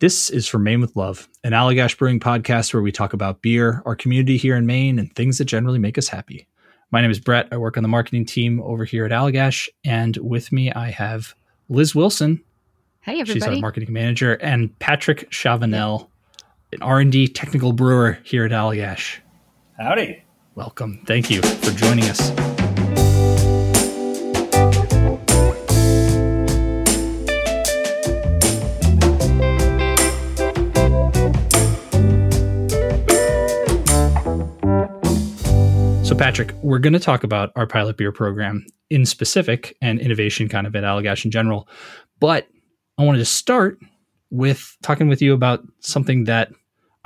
This is from Maine with Love, an Allagash Brewing podcast where we talk about beer, our community here in Maine, and things that generally make us happy. My name is Brett. I work on the marketing team over here at Allagash, and with me I have Liz Wilson. Hey, everybody. She's our marketing manager, and Patrick Chavanelle, an R&D technical brewer here at Allagash. Howdy. Welcome. Thank you for joining us. Patrick, we're going to talk about our pilot beer program in specific and innovation kind of at Allagash in general. But I wanted to start with talking with you about something that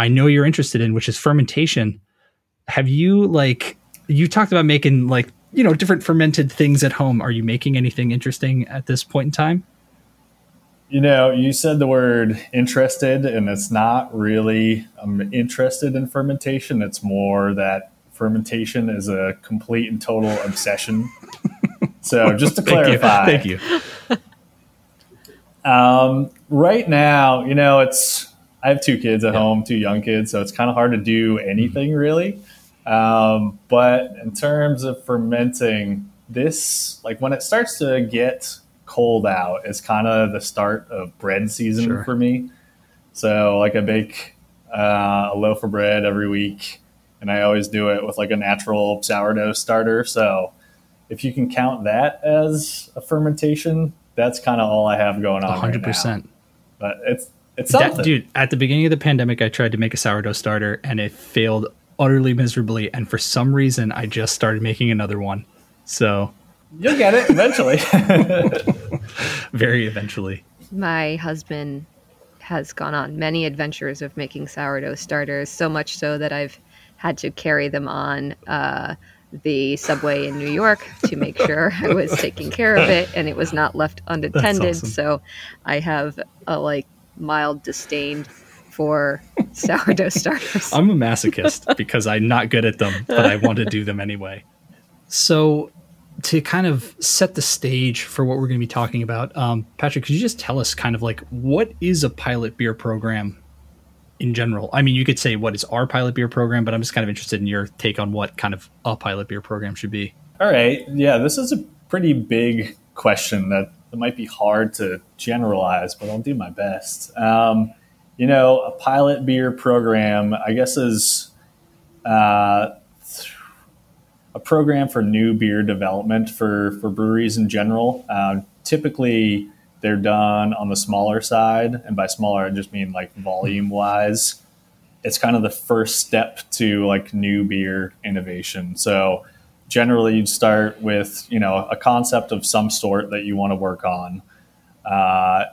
I know you're interested in, which is fermentation. Have you, like, you talked about making, like, you know, different fermented things at home. Are you making anything interesting at this point in time? You know, you said the word interested, and it's not really, I'm interested in fermentation. It's more that fermentation is a complete and total obsession. so just to clarify, thank you. Thank you. Um, right now, you know, it's I have two kids at yeah. home, two young kids, so it's kind of hard to do anything mm-hmm. really. Um, but in terms of fermenting, this like when it starts to get cold out, it's kind of the start of bread season sure. for me. So like I bake uh, a loaf of bread every week and I always do it with like a natural sourdough starter. So if you can count that as a fermentation, that's kind of all I have going on. hundred right percent. But it's it's something. That, dude. At the beginning of the pandemic, I tried to make a sourdough starter and it failed utterly miserably. And for some reason, I just started making another one. So you'll get it eventually. Very eventually. My husband has gone on many adventures of making sourdough starters, so much so that I've had to carry them on uh, the subway in New York to make sure I was taking care of it and it was not left unattended. Awesome. So I have a like mild disdain for sourdough starters. I'm a masochist because I'm not good at them, but I want to do them anyway. So, to kind of set the stage for what we're going to be talking about, um, Patrick, could you just tell us kind of like what is a pilot beer program in general? I mean, you could say what is our pilot beer program, but I'm just kind of interested in your take on what kind of a pilot beer program should be. All right. Yeah, this is a pretty big question that, might be hard to generalize, but I'll do my best. Um, you know, a pilot beer program, I guess, is uh, a program for new beer development for, for breweries in general. Uh, typically, they're done on the smaller side, and by smaller I just mean like volume wise. It's kind of the first step to like new beer innovation. So generally, you'd start with you know a concept of some sort that you want to work on, uh,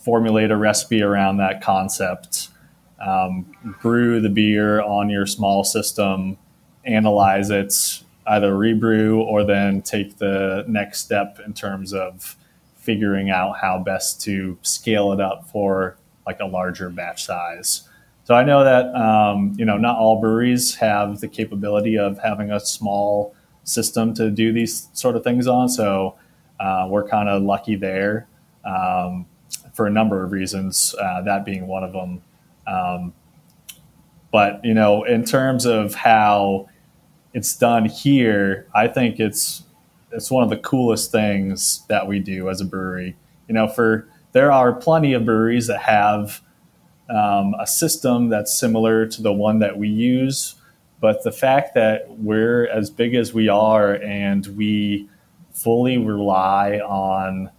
formulate a recipe around that concept, um, brew the beer on your small system, analyze it, either rebrew or then take the next step in terms of figuring out how best to scale it up for like a larger batch size. So I know that um, you know not all breweries have the capability of having a small system to do these sort of things on. So uh, we're kind of lucky there um, for a number of reasons. Uh, that being one of them. Um, but you know, in terms of how it's done here, I think it's it's one of the coolest things that we do as a brewery. You know, for there are plenty of breweries that have um, a system that's similar to the one that we use, but the fact that we're as big as we are and we fully rely on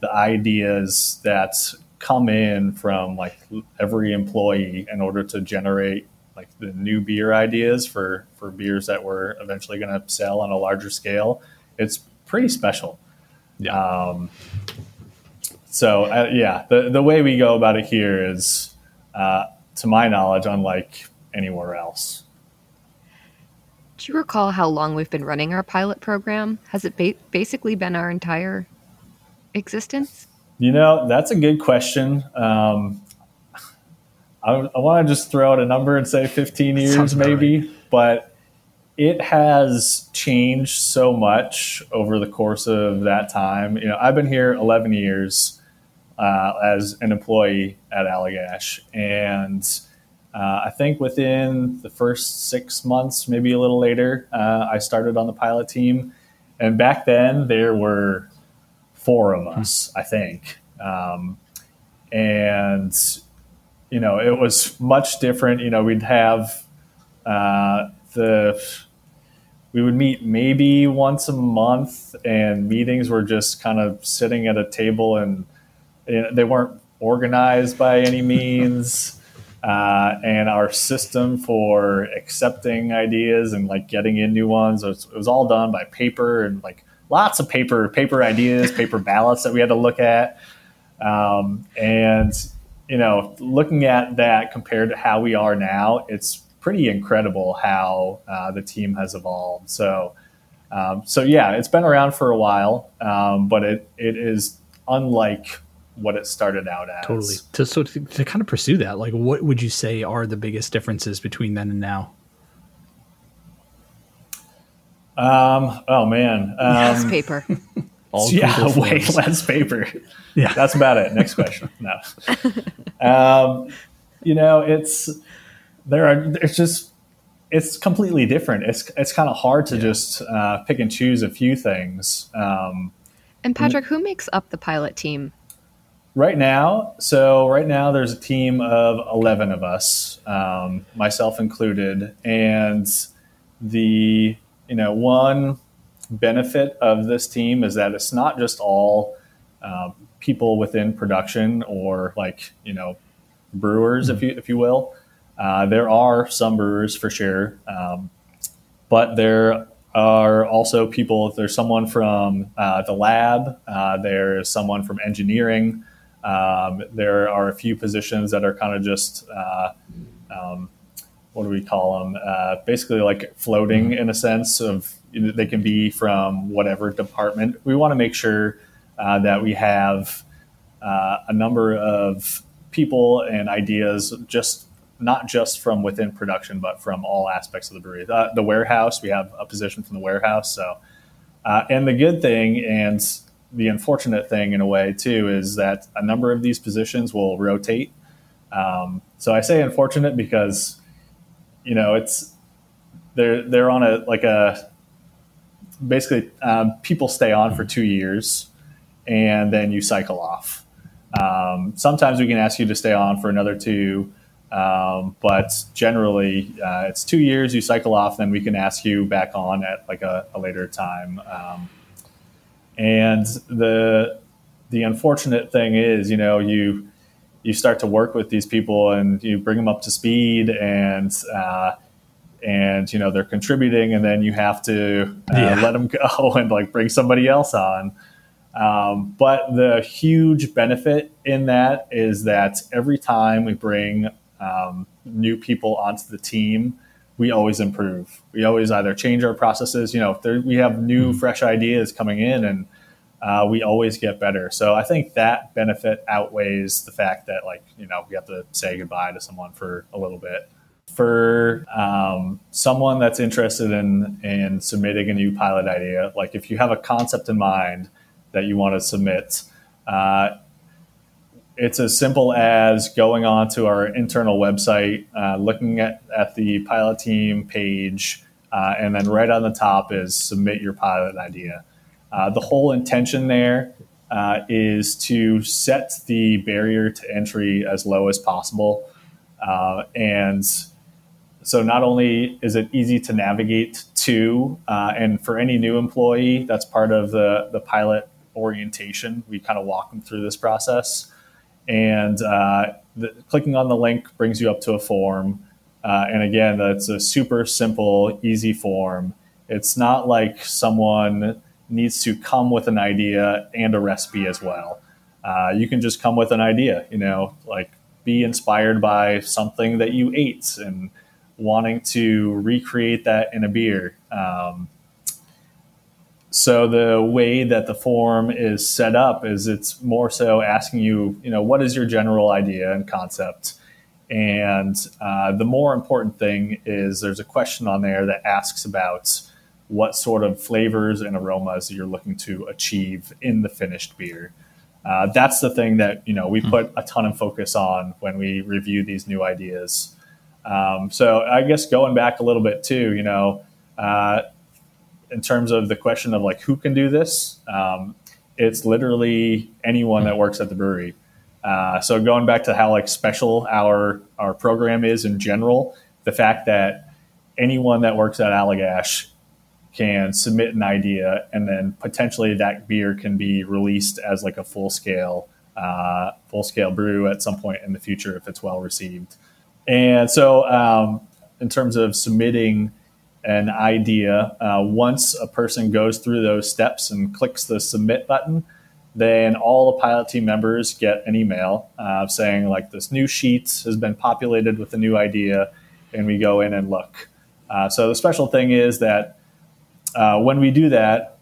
the ideas that come in from like every employee in order to generate like the new beer ideas for for beers that we're eventually going to sell on a larger scale it's pretty special. Yeah. Um, so uh, yeah, the the way we go about it here is, uh, to my knowledge, unlike anywhere else. Do you recall how long we've been running our pilot program? Has it ba- basically been our entire existence? You know, that's a good question. Um, I, I want to just throw out a number and say 15 years, maybe, right. but it has changed so much over the course of that time. You know, I've been here 11 years. uh, as an employee at Allagash. And uh, I think within the first six months, maybe a little later, uh, I started on the pilot team. And back then, there were four of us, I think. Um, and, you know, it was much different. You know, we'd have uh, the we would meet maybe once a month, and meetings were just kind of sitting at a table, and you know, they weren't organized by any means. Uh, and our system for accepting ideas and like getting in new ones, it was, it was all done by paper and like lots of paper, paper ideas, paper ballots that we had to look at. Um, and you know, looking at that compared to how we are now, it's pretty incredible how uh, the team has evolved. So, um, so yeah, it's been around for a while, um, but it it is unlike what it started out as. Totally. To, so to, to kind of pursue that, like, what would you say are the biggest differences between then and now? Um, oh man, um, less paper. All yeah, way less paper. Yeah, that's about it. Next question. No, um, you know, it's there are it's just it's completely different. It's it's kind of hard to yeah. just uh, pick and choose a few things. Um, and Patrick, who makes up the pilot team? Right now, so right now there's a team of eleven of us, um, myself included, and the you know one benefit of this team is that it's not just all um, people within production or like you know brewers, mm-hmm. if you if you will. Uh, there are some brewers for sure, um, but there are also people. There's someone from uh, the lab. Uh, there's someone from engineering. Um, there are a few positions that are kind of just uh, um, what do we call them? Uh, basically, like floating mm-hmm. in a sense of they can be from whatever department. We want to make sure uh, that we have a number of people and ideas just not just from within production, but from all aspects of the brewery. Uh, the warehouse, we have a position from the warehouse. So, uh, and the good thing and the unfortunate thing in a way too is that a number of these positions will rotate. Um, so I say unfortunate because, you know, it's they're they're on a like a basically um, people stay on for two years and then you cycle off. Um, sometimes we can ask you to stay on for another two um, but generally, uh, it's two years. You cycle off, then we can ask you back on at like a, a later time. Um, and the the unfortunate thing is, you know, you you start to work with these people and you bring them up to speed, and uh, and you know they're contributing, and then you have to uh, yeah. let them go and like bring somebody else on. Um, but the huge benefit in that is that every time we bring um, new people onto the team, we always improve. We always either change our processes. You know, there, we have new, mm-hmm. fresh ideas coming in, and uh, we always get better. So I think that benefit outweighs the fact that, like, you know, we have to say goodbye to someone for a little bit. For um, someone that's interested in in submitting a new pilot idea, like if you have a concept in mind that you want to submit. Uh, it's as simple as going onto our internal website, uh, looking at, at the pilot team page, uh, and then right on the top is submit your pilot idea. Uh, the whole intention there uh, is to set the barrier to entry as low as possible. Uh, and so not only is it easy to navigate to, uh, and for any new employee, that's part of the, the pilot orientation. We kind of walk them through this process and uh, the, clicking on the link brings you up to a form. Uh, and again, that's a super simple, easy form. It's not like someone needs to come with an idea and a recipe as well. Uh, you can just come with an idea, you know, like be inspired by something that you ate and wanting to recreate that in a beer. Um, so the way that the form is set up is it's more so asking you, you know, what is your general idea and concept? And uh, the more important thing is there's a question on there that asks about what sort of flavors and aromas you're looking to achieve in the finished beer. Uh, that's the thing that you know we put a ton of focus on when we review these new ideas. Um, so I guess going back a little bit too, you know, uh, in terms of the question of like who can do this, um, it's literally anyone that works at the brewery. Uh, so going back to how like special our our program is in general, the fact that anyone that works at Allagash can submit an idea and then potentially that beer can be released as like a full scale uh, full scale brew at some point in the future if it's well received. And so, um, in terms of submitting an idea, uh, once a person goes through those steps and clicks the submit button, then all the pilot team members get an email uh, saying like this new sheet has been populated with a new idea, and we go in and look. Uh, so the special thing is that uh, when we do that,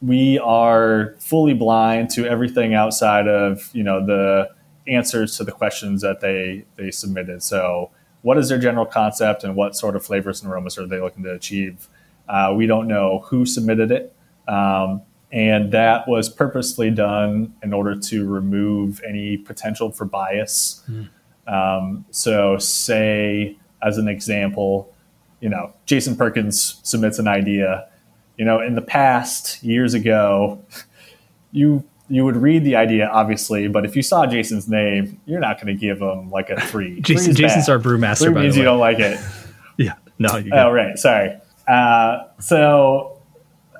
we are fully blind to everything outside of you know the answers to the questions that they they submitted. So, what is their general concept, and what sort of flavors and aromas are they looking to achieve? Uh, we don't know who submitted it, um, and that was purposely done in order to remove any potential for bias. Mm. Um, so, say as an example, you know, Jason Perkins submits an idea. You know, in the past, years ago, you you would read the idea, obviously, but if you saw Jason's name, you're not going to give him like a three. Jason, Jason's bad. our brewmaster. Three means you don't like it. yeah. No. oh, right. Sorry. Uh, so,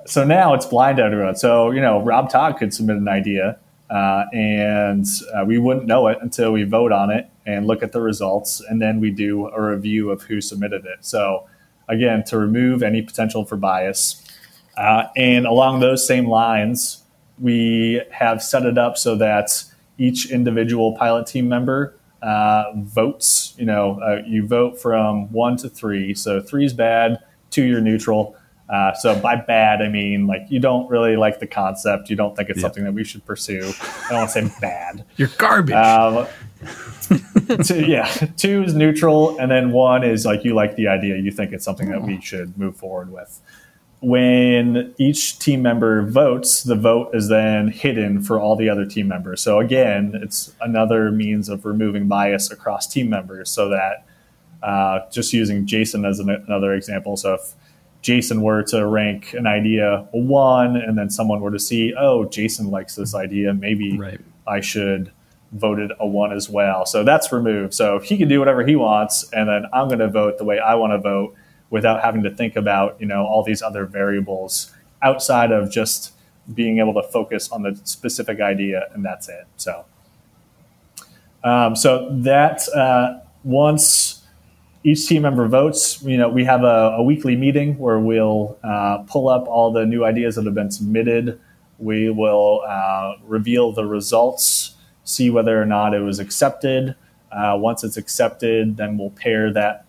so now it's blind everyone. So you know, Rob Todd could submit an idea, uh, and uh, we wouldn't know it until we vote on it and look at the results, and then we do a review of who submitted it. So, again, to remove any potential for bias, uh, and along those same lines we have set it up so that each individual pilot team member uh, votes. You know, uh, you vote from one to three. So three is bad, two you're neutral. Uh, so by bad, I mean like you don't really like the concept. You don't think it's yeah. something that we should pursue. I don't want to say bad. You're garbage. Um, two, yeah, two is neutral, and then one is like you like the idea. You think it's something that we should move forward with when each team member votes, the vote is then hidden for all the other team members. So again, it's another means of removing bias across team members so that uh, just using Jason as an, another example. So if Jason were to rank an idea a one and then someone were to see, oh, Jason likes this idea, maybe right. I should vote it a one as well. So that's removed. So he can do whatever he wants and then I'm going to vote the way I want to vote without having to think about you know all these other variables outside of just being able to focus on the specific idea and that's it. So um, so that uh, once each team member votes you know we have a, a weekly meeting where we'll uh, pull up all the new ideas that have been submitted. We will uh, reveal the results see whether or not it was accepted. Uh, once it's accepted then we'll pair that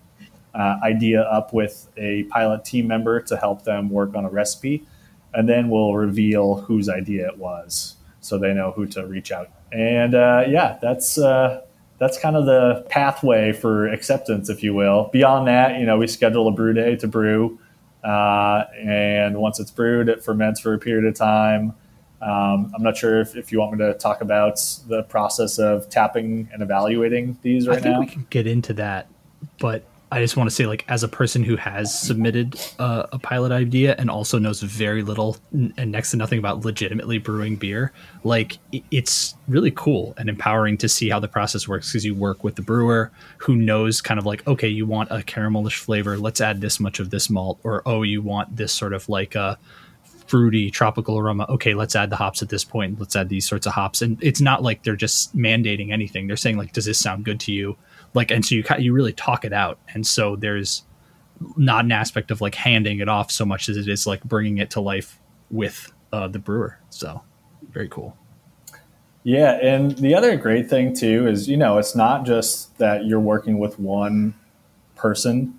uh, idea up with a pilot team member to help them work on a recipe. And then we'll reveal whose idea it was so they know who to reach out. And uh, yeah, that's uh, that's kind of the pathway for acceptance, if you will. Beyond that, you know, we schedule a brew day to brew. Uh, and once it's brewed, it ferments for a period of time. Um, I'm not sure if, if you want me to talk about the process of tapping and evaluating these right I think now. We can get into that, but I just want to say, like, as a person who has submitted uh, a pilot idea and also knows very little and next to nothing about legitimately brewing beer, like, it's really cool and empowering to see how the process works because you work with the brewer who knows kind of like, okay, you want a caramelish flavor, let's add this much of this malt, or oh, you want this sort of like a fruity tropical aroma. Okay, let's add the hops at this point. Let's add these sorts of hops, and it's not like they're just mandating anything. They're saying like, does this sound good to you? Like and so you you really talk it out. And so there's not an aspect of like handing it off so much as it is like bringing it to life with uh, the brewer. So very cool. Yeah and the other great thing too is you know it's not just that you're working with one person.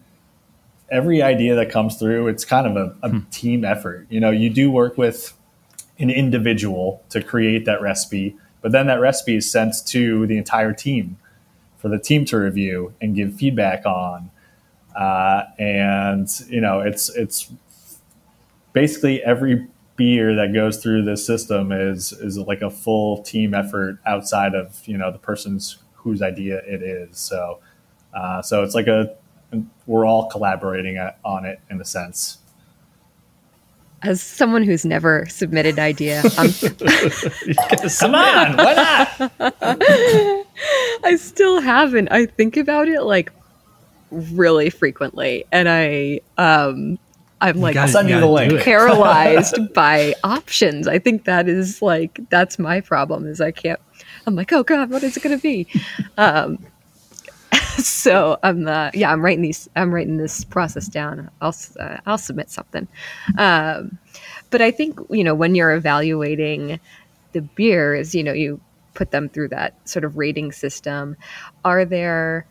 Every idea that comes through it's kind of a, a hmm. team effort. You know you do work with an individual to create that recipe but then that recipe is sent to the entire team for the team to review and give feedback on. Uh, and you know, it's it's basically every beer that goes through this system is is like a full team effort outside of you know the person's whose idea it is. So uh, so it's like a we're all collaborating on it in a sense. As someone who's never submitted an idea, I'm come on, why not? I still haven't. I think about it like really frequently, and I um I'm like gotta, send you the link. paralyzed by options. I think that is like that's my problem is I can't. I'm like, oh god, what is it going to be? Um, so I'm uh, yeah, I'm writing these. I'm writing this process down. I'll uh, I'll submit something. Um, but I think you know when you're evaluating the beers, you know you put them through that sort of rating system. Are there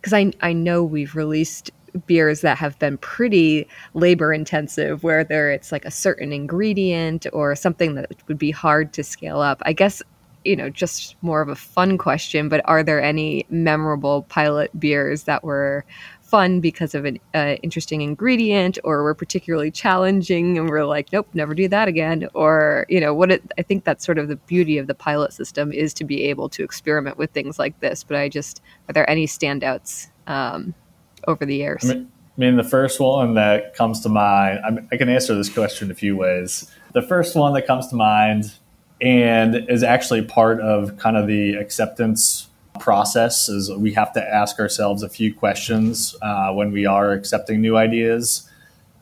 because I I know we've released beers that have been pretty labor intensive, whether it's like a certain ingredient or something that would be hard to scale up. I guess, you know, just more of a fun question, but are there any memorable pilot beers that were fun because of an uh, interesting ingredient or were particularly challenging and we're like nope never do that again or you know what it, i think that's sort of the beauty of the pilot system is to be able to experiment with things like this but i just are there any standouts um, over the years? I mean, I mean, the first one that comes to mind, I, mean, I can answer this question a few ways. The first one that comes to mind and is actually part of kind of the acceptance process is we have to ask ourselves a few questions uh, when we are accepting new ideas.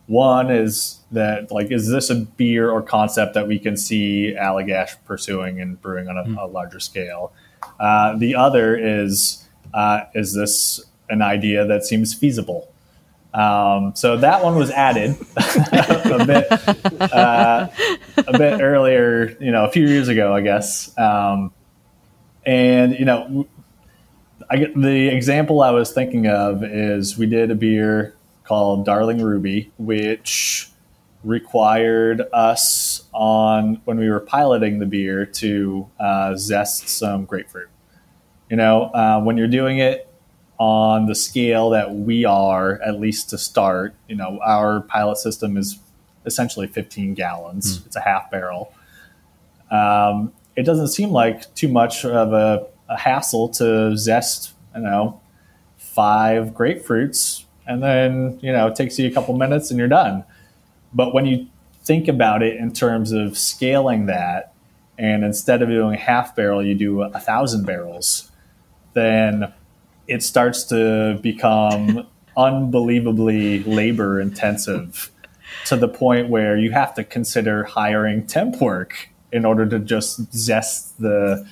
One is that like, is this a beer or concept that we can see Allagash pursuing and brewing on a, mm. a larger scale? Uh, the other is, uh, is this an idea that seems feasible. Um, so that one was added a bit uh, a bit earlier, you know, a few years ago, I guess. Um, and you know, I get the example I was thinking of is we did a beer called Darling Ruby, which required us on when we were piloting the beer to uh, zest some grapefruit. You know, uh, when you're doing it on the scale that we are, at least to start. You know, our pilot system is essentially 15 gallons. Mm. It's a half barrel. Um, it doesn't seem like too much of a, a hassle to zest, you know, five grapefruits, and then you know it takes you a couple minutes and you're done. But when you think about it in terms of scaling that, and instead of doing half barrel, you do a thousand barrels, then it starts to become unbelievably labor intensive to the point where you have to consider hiring temp work in order to just zest the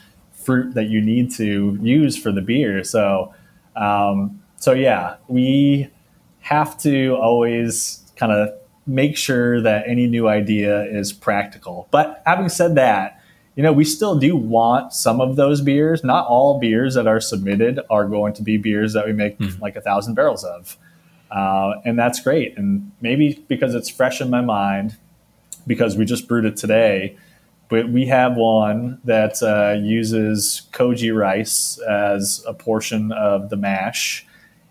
fruit that you need to use for the beer. So, um, so yeah, we have to always kind of make sure that any new idea is practical. But having said that, you know, we still do want some of those beers. Not all beers that are submitted are going to be beers that we make mm. like a thousand barrels of. Uh, and that's great. And maybe because it's fresh in my mind, because we just brewed it today, but we have one that uh, uses koji rice as a portion of the mash.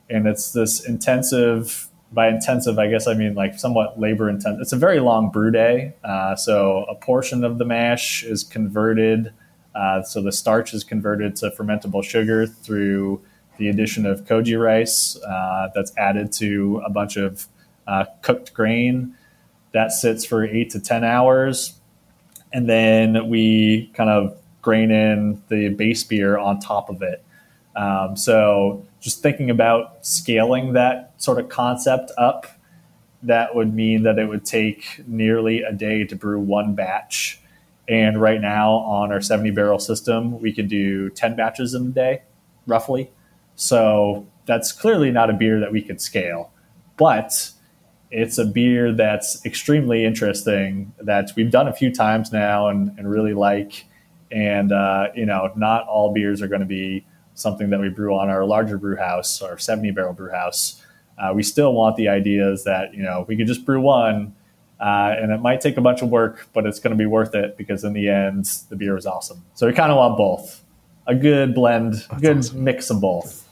And it's this intensive by intensive, I guess I mean like somewhat labor intensive. It's a very long brew day. Uh, so a portion of the mash is converted. Uh, so the starch is converted to fermentable sugar through the addition of koji rice uh, that's added to a bunch of uh, cooked grain. That sits for eight to 10 hours. And then we kind of grain in the base beer on top of it. Um, so just thinking about scaling that sort of concept up, that would mean that it would take nearly a day to brew one batch. And right now on our 70 barrel system, we can do 10 batches in a day, roughly. So that's clearly not a beer that we could scale, but it's a beer that's extremely interesting that we've done a few times now and, and really like. And, uh, you know, not all beers are going to be something that we brew on our larger brew house, our 70 barrel brew house, uh, we still want the ideas that, you know, we could just brew one uh, and it might take a bunch of work, but it's going to be worth it because in the end, the beer is awesome. So we kind of want both a good blend, That's good awesome. mix of both.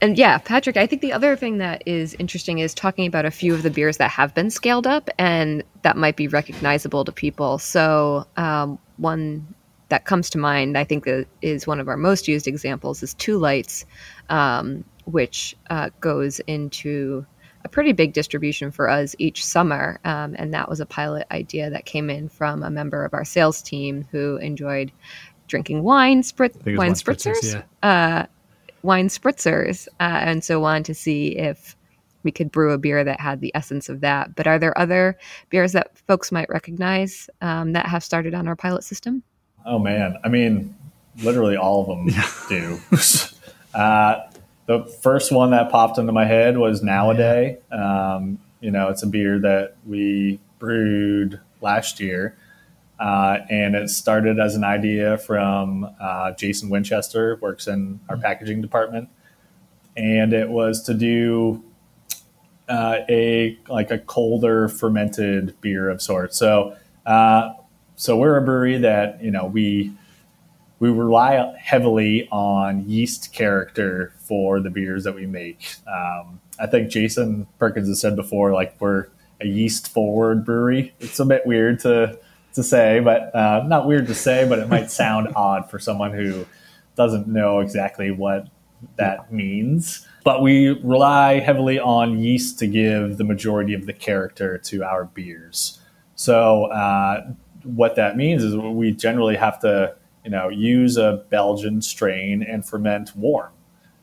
And yeah, Patrick, I think the other thing that is interesting is talking about a few of the beers that have been scaled up and that might be recognizable to people. So, um, one that comes to mind, I think, is one of our most used examples is Two Lights, um, which uh, goes into a pretty big distribution for us each summer. Um, and that was a pilot idea that came in from a member of our sales team who enjoyed drinking wine, sprit- wine, wine spritzers. spritzers yeah. uh, wine spritzers, uh, and so on to see if we could brew a beer that had the essence of that. But are there other beers that folks might recognize um, that have started on our pilot system? Oh man, I mean, literally all of them do. uh, the first one that popped into my head was Nowaday. Um, you know, it's a beer that we brewed last year. Uh, and it started as an idea from uh, Jason Winchester, works in our mm-hmm. packaging department, and it was to do uh, a like a colder fermented beer of sorts. So, uh, so we're a brewery that you know we we rely heavily on yeast character for the beers that we make. Um, I think Jason Perkins has said before, like we're a yeast forward brewery. It's a bit weird to to say, but uh, not weird to say, but it might sound odd for someone who doesn't know exactly what that means. But we rely heavily on yeast to give the majority of the character to our beers. So uh, what that means is we generally have to, you know, use a Belgian strain and ferment warm.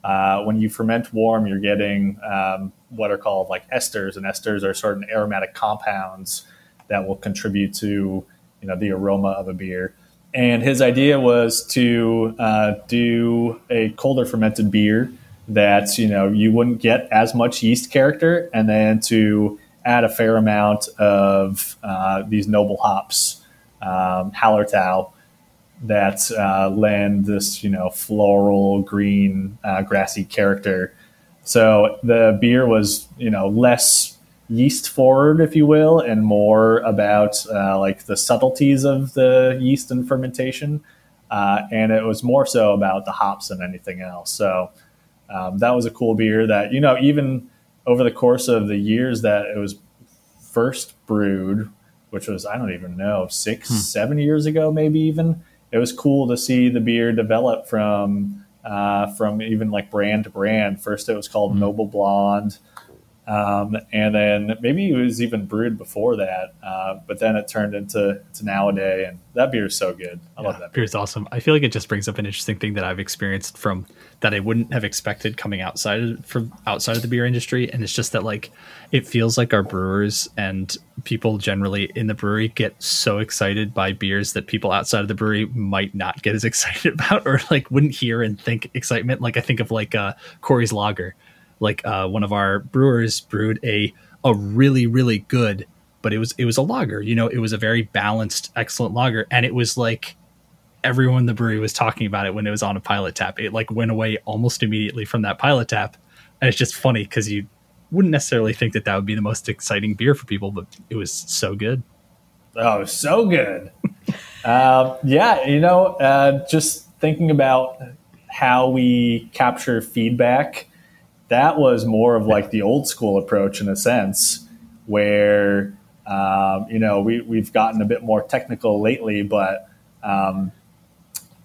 Uh, when you ferment warm, you're getting um, what are called like esters, and esters are certain aromatic compounds that will contribute to you know the aroma of a beer. And his idea was to uh, do a colder fermented beer that you know you wouldn't get as much yeast character, and then to add a fair amount of uh, these noble hops, um, Hallertau, that uh, lend this you know floral, green, uh, grassy character. So the beer was you know less yeast forward, if you will, and more about uh, like the subtleties of the yeast and fermentation. Uh, and it was more so about the hops than anything else. So um, that was a cool beer that, you know, even over the course of the years that it was first brewed, which was, I don't even know, six, hmm. seven years ago, maybe even, it was cool to see the beer develop from. Uh, from even like brand to brand. First, it was called hmm. Noble Blonde. Um, and then maybe it was even brewed before that, uh, but then it turned into to nowadays, and that beer is so good. I yeah, love that beer. is awesome. I feel like it just brings up an interesting thing that I've experienced from that I wouldn't have expected coming outside of, from outside of the beer industry, and it's just that like it feels like our brewers and people generally in the brewery get so excited by beers that people outside of the brewery might not get as excited about or like wouldn't hear and think excitement. Like I think of like uh, Cory's Lager like uh, one of our brewers brewed a a really really good but it was it was a lager you know it was a very balanced excellent lager. And it was like everyone in the brewery was talking about it when it was on a pilot tap. It like went away almost immediately from that pilot tap. And it's just funny because you wouldn't necessarily think that that would be the most exciting beer for people but it was so good. Oh so good. Uh, yeah you know uh, just thinking about how we capture feedback that was more of like the old school approach in a sense, where um, you know we we've gotten a bit more technical lately, but um,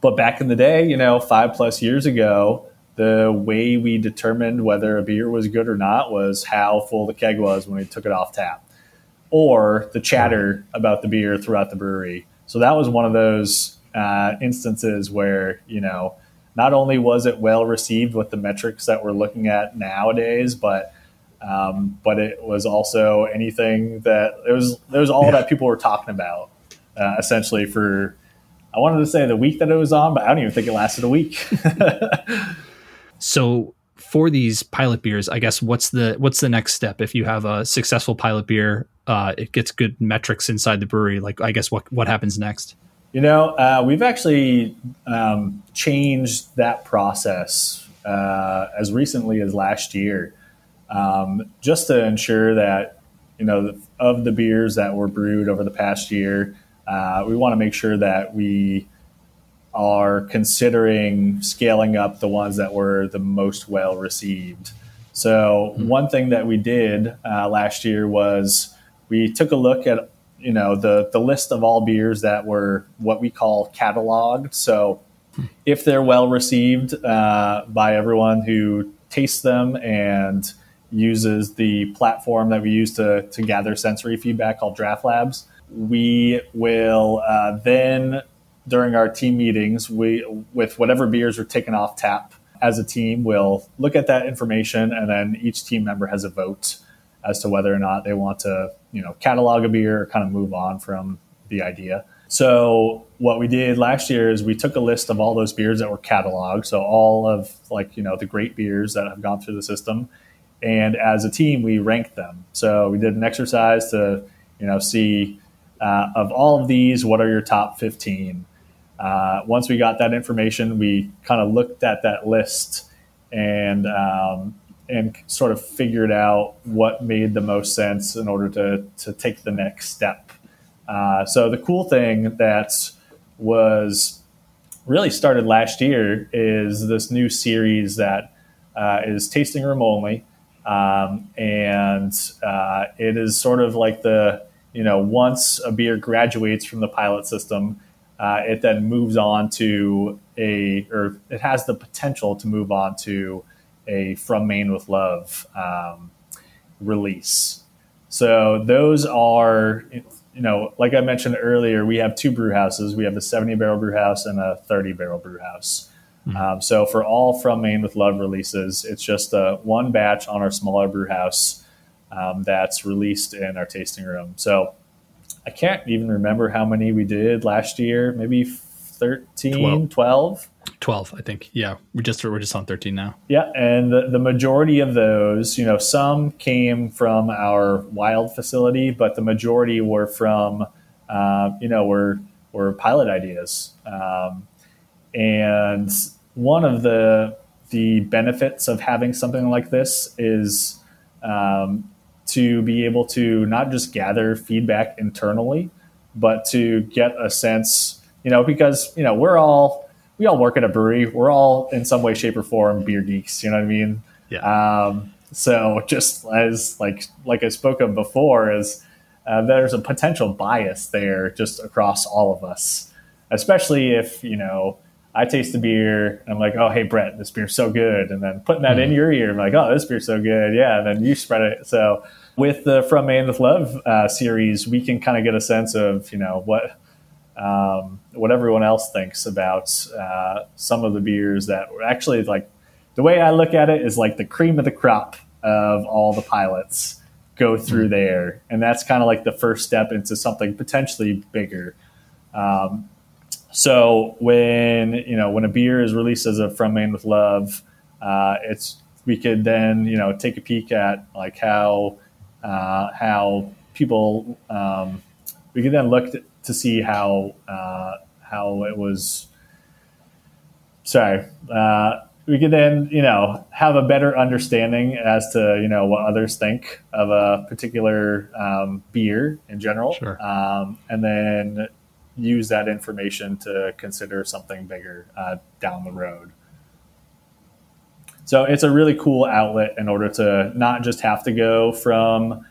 but back in the day, you know, five plus years ago, the way we determined whether a beer was good or not was how full the keg was when we took it off tap, or the chatter about the beer throughout the brewery. So that was one of those uh, instances where you know not only was it well received with the metrics that we're looking at nowadays, but um, but it was also anything that it was it was all yeah. that people were talking about uh, essentially for I wanted to say the week that it was on, but I don't even think it lasted a week. so for these pilot beers, I guess what's the what's the next step if you have a successful pilot beer, uh, it gets good metrics inside the brewery. Like I guess what what happens next? You know, uh, we've actually um, changed that process uh, as recently as last year, um, just to ensure that you know of the beers that were brewed over the past year, uh, we want to make sure that we are considering scaling up the ones that were the most well received. So mm-hmm. one thing that we did uh, last year was we took a look at you know the the list of all beers that were what we call cataloged. So if they're well received uh, by everyone who tastes them and uses the platform that we use to, to gather sensory feedback called Draft Labs, we will uh, then during our team meetings, we with whatever beers are taken off tap as a team, we'll look at that information, and then each team member has a vote as to whether or not they want to, you know, catalog a beer or kind of move on from the idea. So what we did last year is we took a list of all those beers that were cataloged, so all of like you know the great beers that have gone through the system, and as a team we ranked them. So we did an exercise to you know see uh, of all of these, what are your top fifteen? Uh, once we got that information, we kind of looked at that list and um, and sort of figured out what made the most sense in order to to take the next step. Uh, so the cool thing that was really started last year is this new series that uh, is tasting room only, um, and uh, it is sort of like the you know once a beer graduates from the pilot system uh, it then moves on to a, or it has the potential to move on to a From Maine with Love um, release. So those are, you know, like I mentioned earlier, we have two brew houses. We have a 70 barrel brew house and a 30 barrel brew house. Mm-hmm. Um, so for all From Maine with Love releases, it's just a one batch on our smaller brew house um, that's released in our tasting room. So I can't even remember how many we did last year. Maybe 13, 12. 12. 12 i think yeah we just we're just on 13 now yeah and the, the majority of those you know some came from our wild facility but the majority were from uh, you know were were pilot ideas um, and one of the the benefits of having something like this is um, to be able to not just gather feedback internally, but to get a sense, you know, because, you know, we're all, we all work at a brewery. We're all in some way, shape, or form beer geeks. You know what I mean? Yeah. Um, so just as like like I spoke of before, is uh, there's a potential bias there just across all of us, especially if you know I taste the beer and I'm like, oh hey Brett, this beer's so good, and then putting that mm. in mm-hmm. your ear, I'm like, oh this beer's so good, yeah, and then you spread it. So with the From Maine with Love uh, series, we can kind of get a sense of you know what um, what everyone else thinks about uh, some of the beers that were actually like the way I look at it is like the cream of the crop of all the pilots go through mm-hmm. there, and that's kind of like the first step into something potentially bigger. Um, so when you know when a beer is released as a From Maine with Love, uh, it's we could then you know take a peek at like how uh, how people um, we could then look to, see how uh, how it was. Sorry, uh, we could then you know have a better understanding as to you know what others think of a particular um, beer in general, sure. um, and then use that information to consider something bigger uh, down the road. So it's a really cool outlet in order to not just have to go from,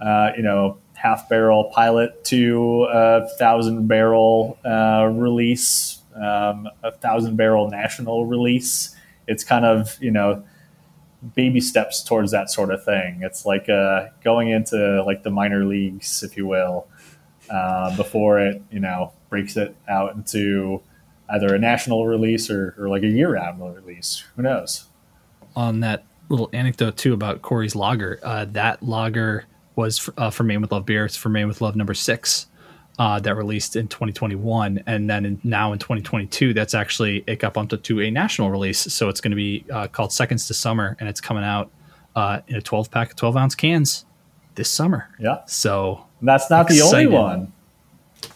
uh, you know, half barrel pilot to a thousand barrel uh, release, um, a thousand barrel national release. It's kind of, you know, baby steps towards that sort of thing. It's like uh, going into like the minor leagues, if you will, uh, before it, you know, breaks it out into either a national release or, or like a year round release. Who knows? on that little anecdote too about Corey's lager. Uh, that lager was for, uh, for Maine with Love beer. It's for Maine with Love number six uh, that released in 2021, and then in, now in 2022, that's actually it got bumped up to a national release. So it's going to be uh, called Seconds to Summer, and it's coming out uh, in a 12 pack of 12 ounce cans this summer. Yeah. So that's not excited. the only one.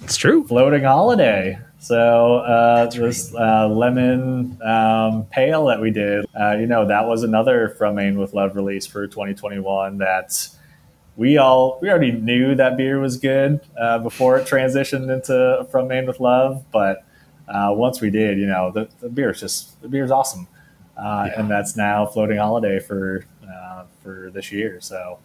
It's true. Floating holiday. So uh, this uh, lemon um, pale that we did, uh, you know, that was another From Maine with Love release for 2021 that we all we already knew that beer was good uh, before it transitioned into From Maine with Love, but uh, once we did, you know, the, the beer is just the beer is awesome, uh, Yeah. and that's now floating holiday for uh, for this year. So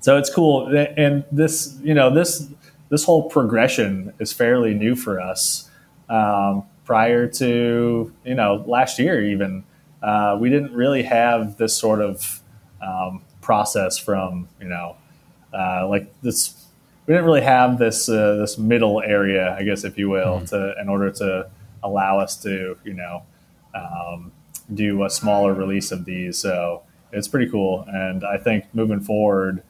so it's cool, and this you know this this whole progression is fairly new for us. Um, prior to you know last year, even uh, we didn't really have this sort of um, process from you know uh, like this. We didn't really have this uh, this middle area, I guess, if you will, to in order to allow us to you know um, do a smaller release of these. So it's pretty cool, and I think moving forward,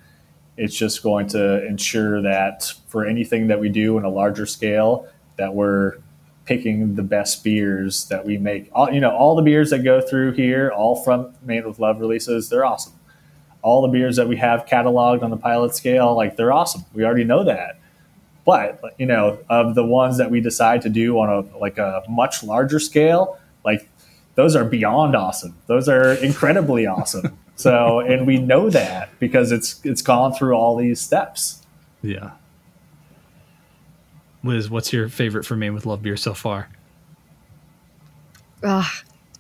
it's just going to ensure that for anything that we do in a larger scale, that we're picking the best beers that we make. All you know, all the beers that go through here, all from Made with Love releases, they're awesome. All the beers that we have cataloged on the pilot scale, like they're awesome. We already know that. But you know, of the ones that we decide to do on a like a much larger scale, like those are beyond awesome. Those are incredibly awesome. So, and we know that because it's it's gone through all these steps. Yeah. Liz, what's your favorite for Made with Love beer so far? Ugh,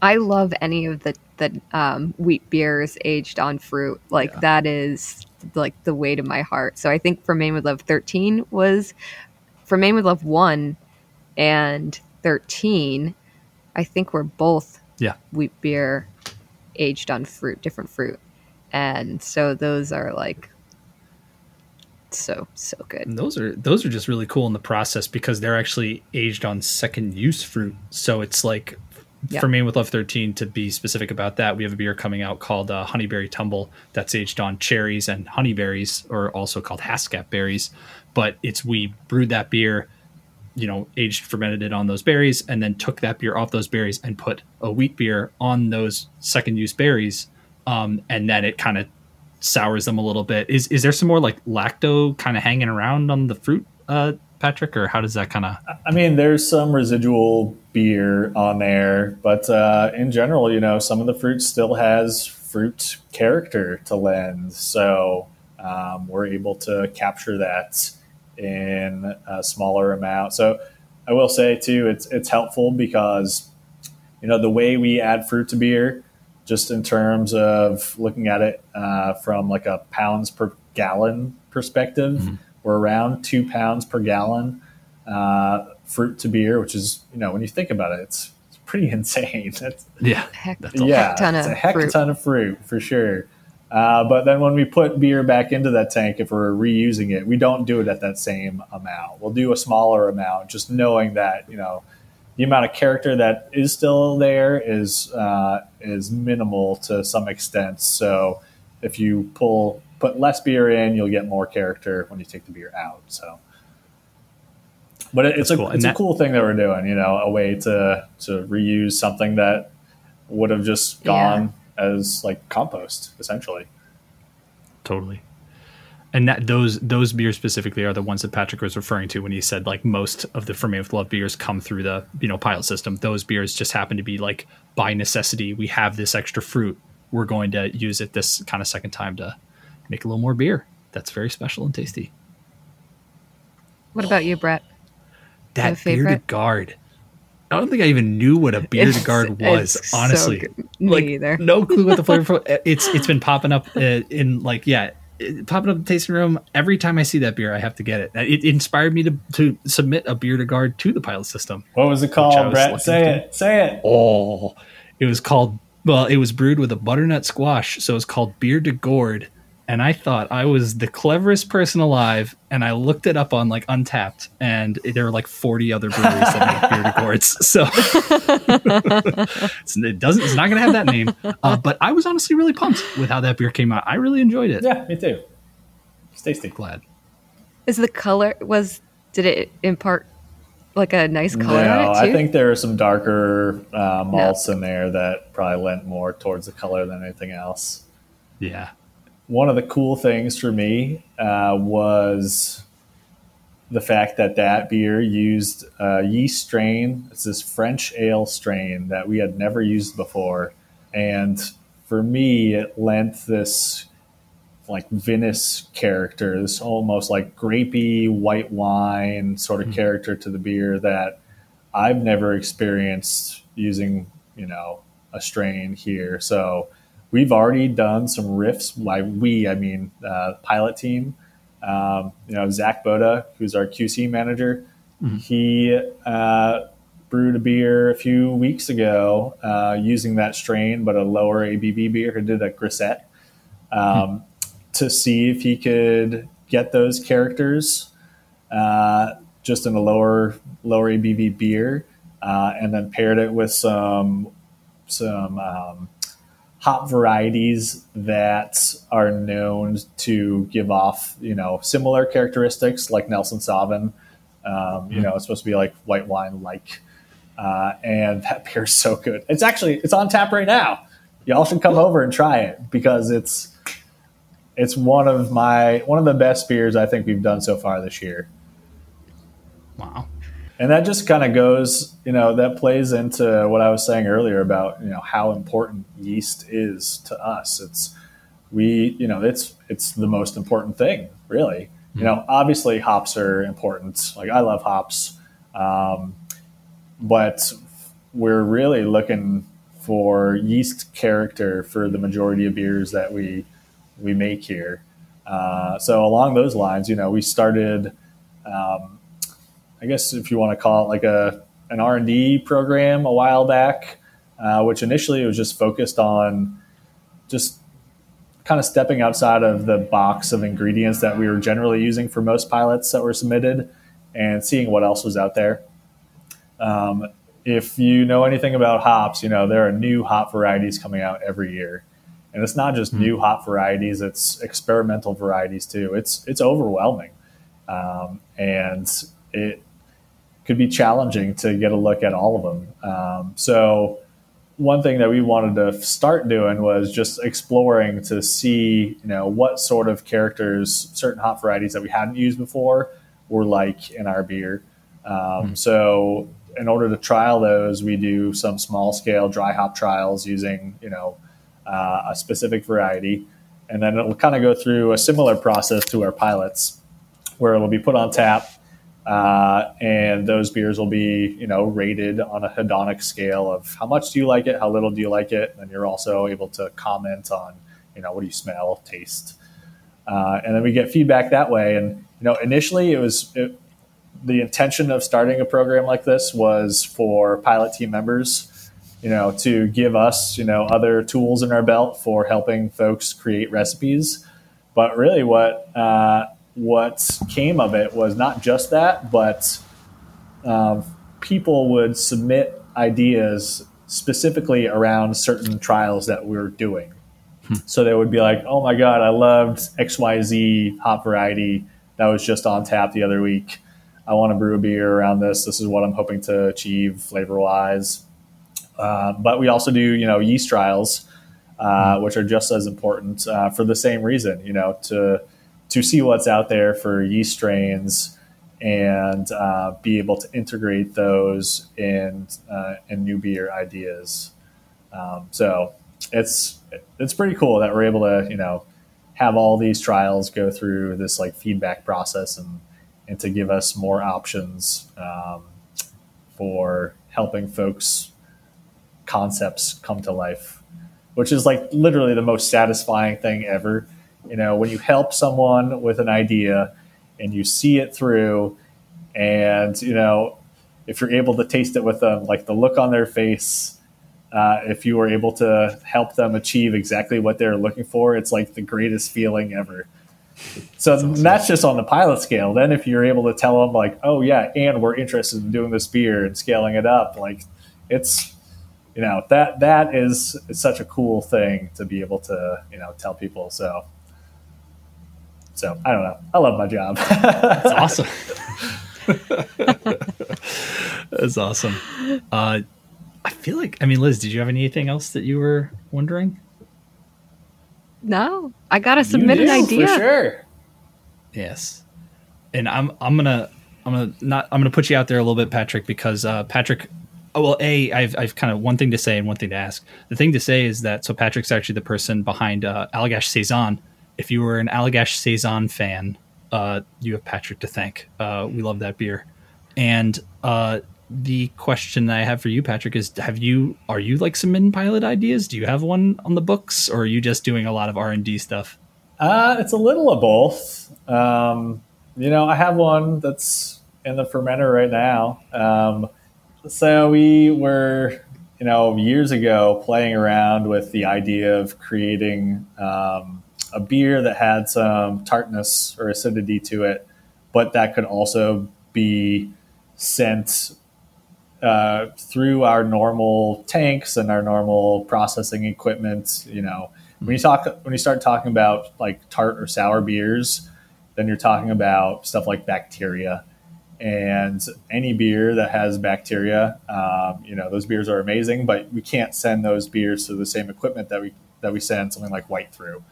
I love any of the the um, wheat beers aged on fruit. Like Yeah. that is like the way to my heart. So I think for Maine with Love 13 was for Maine with Love 1 and 13, I think we're both Yeah. wheat beer aged on fruit, different fruit. And so those are like so so good. And those are those are just really cool in the process because they're actually aged on second use fruit. So it's like Yeah. for Maine with Love 13 to be specific about that, we have a beer coming out called uh, Honeyberry Tumble that's aged on cherries and honeyberries, or also called Haskap berries. But it's we brewed that beer, you know, aged fermented it on those berries, and then took that beer off those berries and put a wheat beer on those second use berries, um, and then it kind of sours them a little bit. Is is there some more like lacto kind of hanging around on the fruit, uh, Patrick, or how does that kind of? I mean, there's some residual beer on there, but uh, in general, you know, some of the fruit still has fruit character to lend. So um, we're able to capture that in a smaller amount. So I will say too, it's it's helpful because you know the way we add fruit to beer, just in terms of looking at it uh, from like a pounds per gallon perspective, we're around two pounds per gallon uh, fruit to beer, which is you know when you think about it, it's, it's pretty insane. That's, Yeah, Heck, That's a yeah, heck ton it's of a heck fruit. ton of fruit for sure. Uh, but then when we put beer back into that tank, if we're reusing it, we don't do it at that same amount. We'll do a smaller amount, just knowing that you know the amount of character that is still there is uh, is minimal to some extent. So if you pull put less beer in, you'll get more character when you take the beer out. So. But it, it's That's a cool. It's that- a cool thing that we're doing, you know, a way to to reuse something that would have just gone as like compost essentially. totally. And that those those beers specifically are the ones that Patrick was referring to when he said like most of the Ferment with Love beers come through the you know pilot system. Those beers just happen to be like by necessity. We have this extra fruit. We're going to use it this kind of second time to make a little more beer. That's very special and tasty. What about you, Brett? That Have a favorite? bearded guard. I don't think I even knew what a bearded It's- guard was. it's so honestly, good. Me like neither. no clue what the flavor. It's it's been popping up uh, in like yeah, it- popping up in the tasting room every time I see that beer. I have to get it. It inspired me to to submit a bière de garde to the pilot system. What was it called, was Brett? looking Say to- it. Say it. Oh, it was called. Well, it was brewed with a butternut squash, so it's called beer de gourd. And I thought I was the cleverest person alive, and I looked it up on like Untappd, and there were like forty other breweries that make beer de gourds. So it's, it doesn't. It's not going to have that name. Uh, but I was honestly really pumped with how that beer came out. I really enjoyed it. Yeah, me too. It's tasty. Glad. Is the color was did it impart like a nice color No, too? I think there are some darker uh, malts in there that probably lent more towards the color than anything else. Yeah. One of the cool things for me uh, was the fact that that beer used a yeast strain. It's this French ale strain that we had never used before, and for me, it lent this like vinous character, this almost like grapey white wine sort of character to the beer that I've never experienced using, you know, a strain here. So we've already done some riffs. By we, I mean uh, pilot team. Um, you know, Zach Boda, who's our QC manager, mm-hmm. he uh, brewed a beer a few weeks ago uh, using that strain, but a lower ABV beer. He did a grisette um, mm-hmm. to see if he could get those characters uh, just in a lower lower ABV beer, uh, and then paired it with some some um, hop varieties that are known to give off you know similar characteristics like Nelson Sauvin. Um, you mm-hmm. know, it's supposed to be like white wine like, uh, and that beer is so good. It's actually it's on tap right now. Y'all should come over and try it because it's it's one of my one of the best beers I think we've done so far this year. Wow. And that just kind of goes, you know, that plays into what I was saying earlier about, you know, how important yeast is to us. It's we, you know, it's it's the most important thing, really. Mm-hmm. You know, obviously hops are important. Like I love hops. Um, but we're really looking for yeast character for the majority of beers that we we make here. Uh, so along those lines, you know, we started um, I guess if you want to call it like a an R and D program a while back, uh, which initially was just focused on just kind of stepping outside of the box of ingredients that we were generally using for most pilots that were submitted and seeing what else was out there. Um, if you know anything about hops, you know there are new hop varieties coming out every year, and it's not just mm-hmm. new hop varieties; it's experimental varieties too. It's it's overwhelming, um, and it could be challenging to get a look at all of them. Um, so one thing that we wanted to start doing was just exploring to see, you know, what sort of characters certain hop varieties that we hadn't used before were like in our beer. Um, mm-hmm. So in order to trial those, we do some small scale dry hop trials using, you know, uh, a specific variety. And then it'll kind of go through a similar process to our pilots where it'll be put on tap uh, and those beers will be, you know, rated on a hedonic scale of how much do you like it, how little do you like it, and you're also able to comment on, you know, what do you smell, taste, uh, and then we get feedback that way. And you know, initially it was it, the intention of starting a program like this was for pilot team members, you know, to give us, you know, other tools in our belt for helping folks create recipes. But really, what uh, what came of it was not just that, but uh, people would submit ideas specifically around certain trials that we are doing. Hmm. So they would be like, "Oh my god, I loved XYZ hop variety that was just on tap the other week. I want to brew a beer around this. This is what I'm hoping to achieve flavor wise." Uh, but we also do, you know, yeast trials, uh, hmm. which are just as important uh, for the same reason. You know, to to see what's out there for yeast strains and uh, be able to integrate those in uh, in new beer ideas. Um, so it's it's pretty cool that we're able to you know have all these trials go through this like feedback process and and to give us more options um, for helping folks concepts come to life, which is like literally the most satisfying thing ever you know, when you help someone with an idea and you see it through, and, you know, if you're able to taste it with them, like the look on their face, uh, if you were able to help them achieve exactly what they're looking for, it's like the greatest feeling ever. So that's, awesome. that's just on the pilot scale. Then if you're able to tell them like, oh yeah, and we're interested in doing this beer and scaling it up, like it's you know that that is such a cool thing to be able to you know tell people. So so I don't know. I love my job. That's awesome. That's awesome. Uh, I feel like, I mean, Liz, did you have anything else that you were wondering? No, I gotta submit an idea. For sure. Yes, and I'm I'm gonna I'm gonna not I'm gonna put you out there a little bit, Patrick, because uh, Patrick. Oh, well, a I've I've kind of one thing to say and one thing to ask. The thing to say is that so Patrick's actually the person behind uh, Allagash Saison, if you were an Allagash Saison fan, uh, you have Patrick to thank. Uh, we love that beer. And uh, the question that I have for you, Patrick, is: Have you are you like submitting pilot ideas? Do you have one on the books, or are you just doing a lot of R and D stuff? Uh, it's a little of both. Um, you know, I have one that's in the fermenter right now. Um, so we were, you know, years ago playing around with the idea of creating um, a beer that had some tartness or acidity to it, but that could also be sent uh, through our normal tanks and our normal processing equipment. You know, when you talk when you start talking about like tart or sour beers, then you're talking about stuff like bacteria. And any beer that has bacteria, um, you know, those beers are amazing, but we can't send those beers to the same equipment that we that we send something like white through.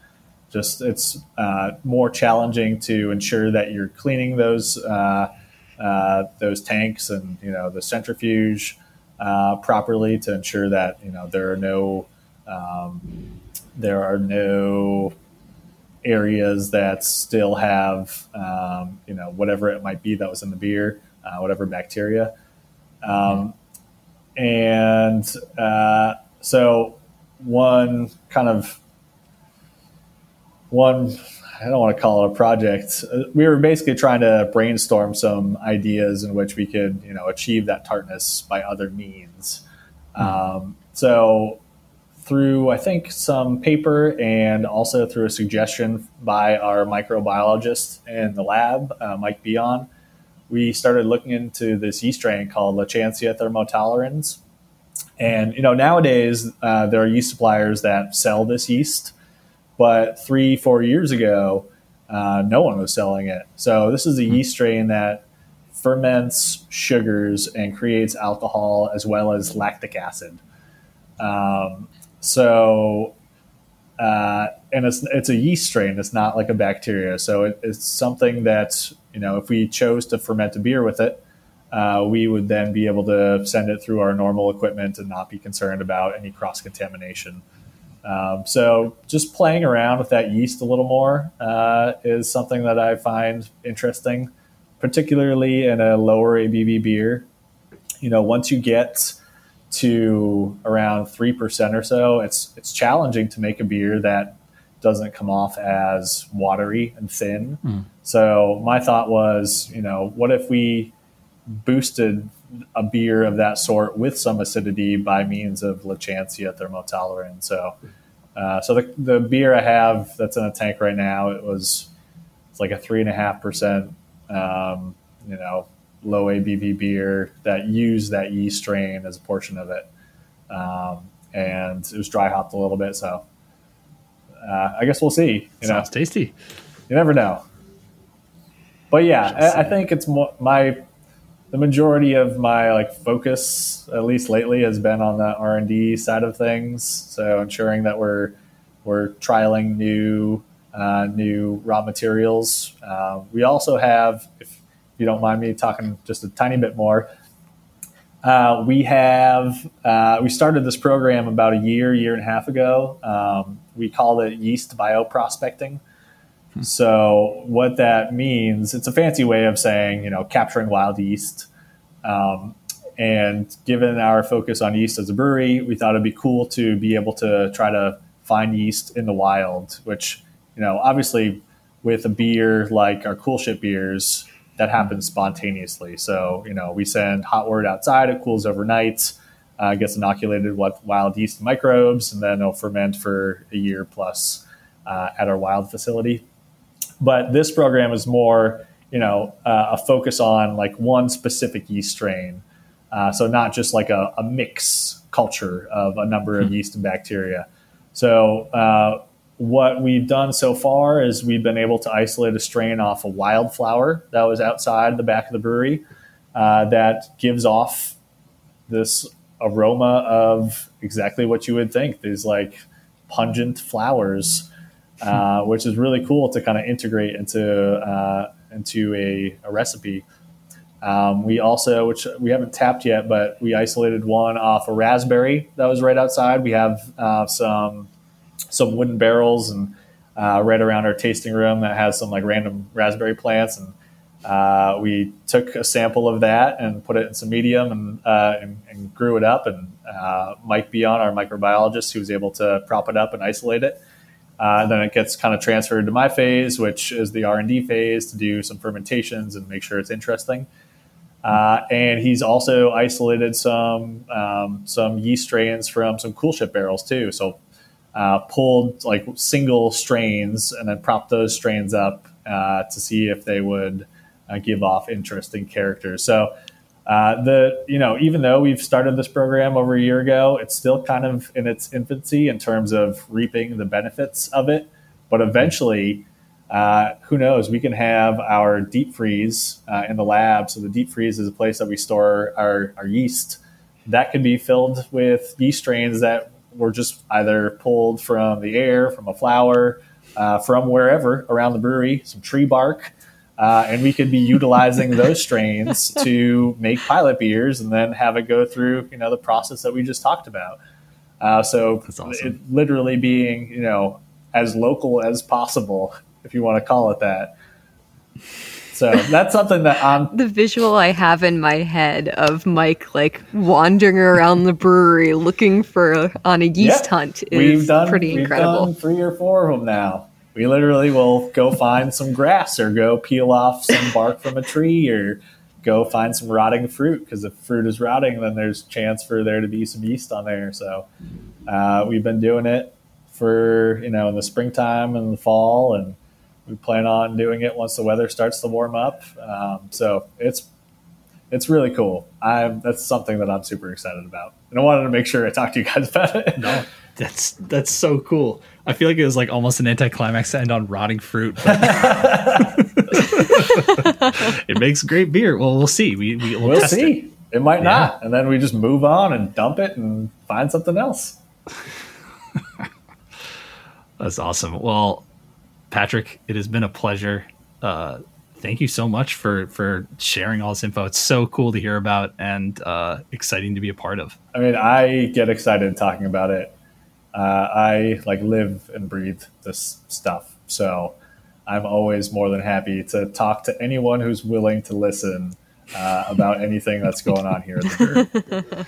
Just it's uh, more challenging to ensure that you're cleaning those uh, uh, those tanks and you know the centrifuge uh, properly to ensure that you know there are no um, there are no areas that still have um, you know whatever it might be that was in the beer, uh, whatever bacteria, um, and uh, so one kind of one I don't want to call it a project. We were basically trying to brainstorm some ideas in which we could, you know, achieve that tartness by other means. Mm. Um, so through I think some paper and also through a suggestion by our microbiologist in the lab, uh, Mike Bion, we started looking into this yeast strain called Lachancea thermotolerans. And you know nowadays uh, there are yeast suppliers that sell this yeast, but three four years ago uh, no one was selling it. So this is a yeast strain that ferments sugars and creates alcohol as well as lactic acid. Um, so, uh, and it's it's a yeast strain. It's not like a bacteria. So it, it's something that you know if we chose to ferment a beer with it, uh, we would then be able to send it through our normal equipment and not be concerned about any cross contamination. Um, so just playing around with that yeast a little more uh, is something that I find interesting, particularly in a lower ABV beer. You know, once you get to around three percent or so, it's it's challenging to make a beer that doesn't come off as watery and thin. Mm. So my thought was, you know, what if we boosted a beer of that sort with some acidity by means of Lachancea thermotolerans? So, uh, so the the beer I have that's in a tank right now, it was it's like a three and a half percent, um, you know, low ABV beer that used that yeast strain as a portion of it. Um, and it was dry hopped a little bit. So uh, I guess we'll see. You Sounds know, tasty. You never know. But yeah, I, I, think it's more, my the majority of my like focus, at least lately, has been on the R and D side of things. So ensuring that we're we're trialing new uh, new raw materials. Uh, we also have, if you don't mind me talking just a tiny bit more. Uh, we have uh, we started this program about a year, year and a half ago. Um, we call it yeast bioprospecting. Hmm. So what that means, it's a fancy way of saying you know capturing wild yeast. Um, and given our focus on yeast as a brewery, we thought it'd be cool to be able to try to find yeast in the wild, which you know obviously with a beer like our coolship beers that happens spontaneously. So, you know, we send hot wort outside, it cools overnight, uh, gets inoculated with wild yeast microbes, and then it'll ferment for a year plus uh, at our wild facility. But this program is more, you know, uh, a focus on like one specific yeast strain. Uh, so not just like a, a mix culture of a number of hmm. yeast and bacteria. So uh, what we've done so far is we've been able to isolate a strain off a wildflower that was outside the back of the brewery uh, that gives off this aroma of exactly what you would think these like pungent flowers uh, which is really cool to kind of integrate into uh, into a, a recipe um, we also which we haven't tapped yet but we isolated one off a raspberry that was right outside we have uh, some some wooden barrels and uh, right around our tasting room that has some like random raspberry plants and Uh, we took a sample of that and put it in some medium and, and, and, grew it up. And Mike Bion, our microbiologist, who was able to prop it up and isolate it. Uh, then it gets kind of transferred to my phase, which is the R and D phase, to do some fermentations and make sure it's interesting. Uh, and he's also isolated some um, some yeast strains from some coolship barrels too. So uh, pulled like single strains and then propped those strains up uh, to see if they would uh, give off interesting characters. So uh, the you know even though we've started this program over a year ago, it's still kind of in its infancy in terms of reaping the benefits of it. But eventually, uh, who knows? We can have our deep freeze uh, in the lab. So the deep freeze is a place that we store our, our yeast. That can be filled with yeast strains that were just either pulled from the air, from a flower, uh, from wherever around the brewery, some tree bark. Uh, and we could be utilizing those strains to make pilot beers and then have it go through, you know, the process that we just talked about. Uh, so awesome. it literally being, you know, as local as possible, if you want to call it that. So that's something that I'm. the visual I have in my head of Mike like wandering around the brewery looking for a, on a yeast yep. hunt is we've done, pretty incredible. We've done three or four of them now we literally will go find some grass or go peel off some bark from a tree or go find some rotting fruit because if fruit is rotting then there's chance for there to be some yeast on there. So uh, we've been doing it for you know in the springtime and the fall and we plan on doing it once the weather starts to warm up. Um, so it's it's really cool i that's something that i'm super excited about and i wanted to make sure i talked to you guys about it no that's that's so cool. I feel like it was like almost an anticlimax to end on rotting fruit. it makes great beer. Well, we'll see. We, we will we'll see. It. it might yeah. not, and then we just move on and dump it and find something else. That's awesome. Well, Patrick, it has been a pleasure. Uh, thank you so much for for sharing all this info. It's so cool to hear about and uh, exciting to be a part of. I mean, I get excited talking about it uh, I like live and breathe this stuff. So I'm always more than happy to talk to anyone who's willing to listen uh, about anything that's going on here.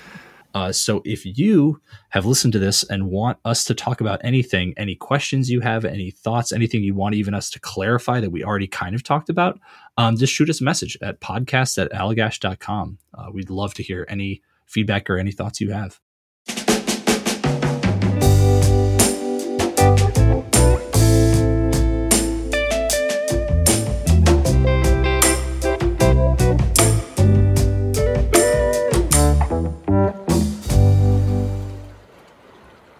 Uh, so if you have listened to this and want us to talk about anything, any questions you have, any thoughts, anything you want even us to clarify that we already kind of talked about, um, just shoot us a message at podcast at allagash.com. Uh, we'd love to hear any feedback or any thoughts you have.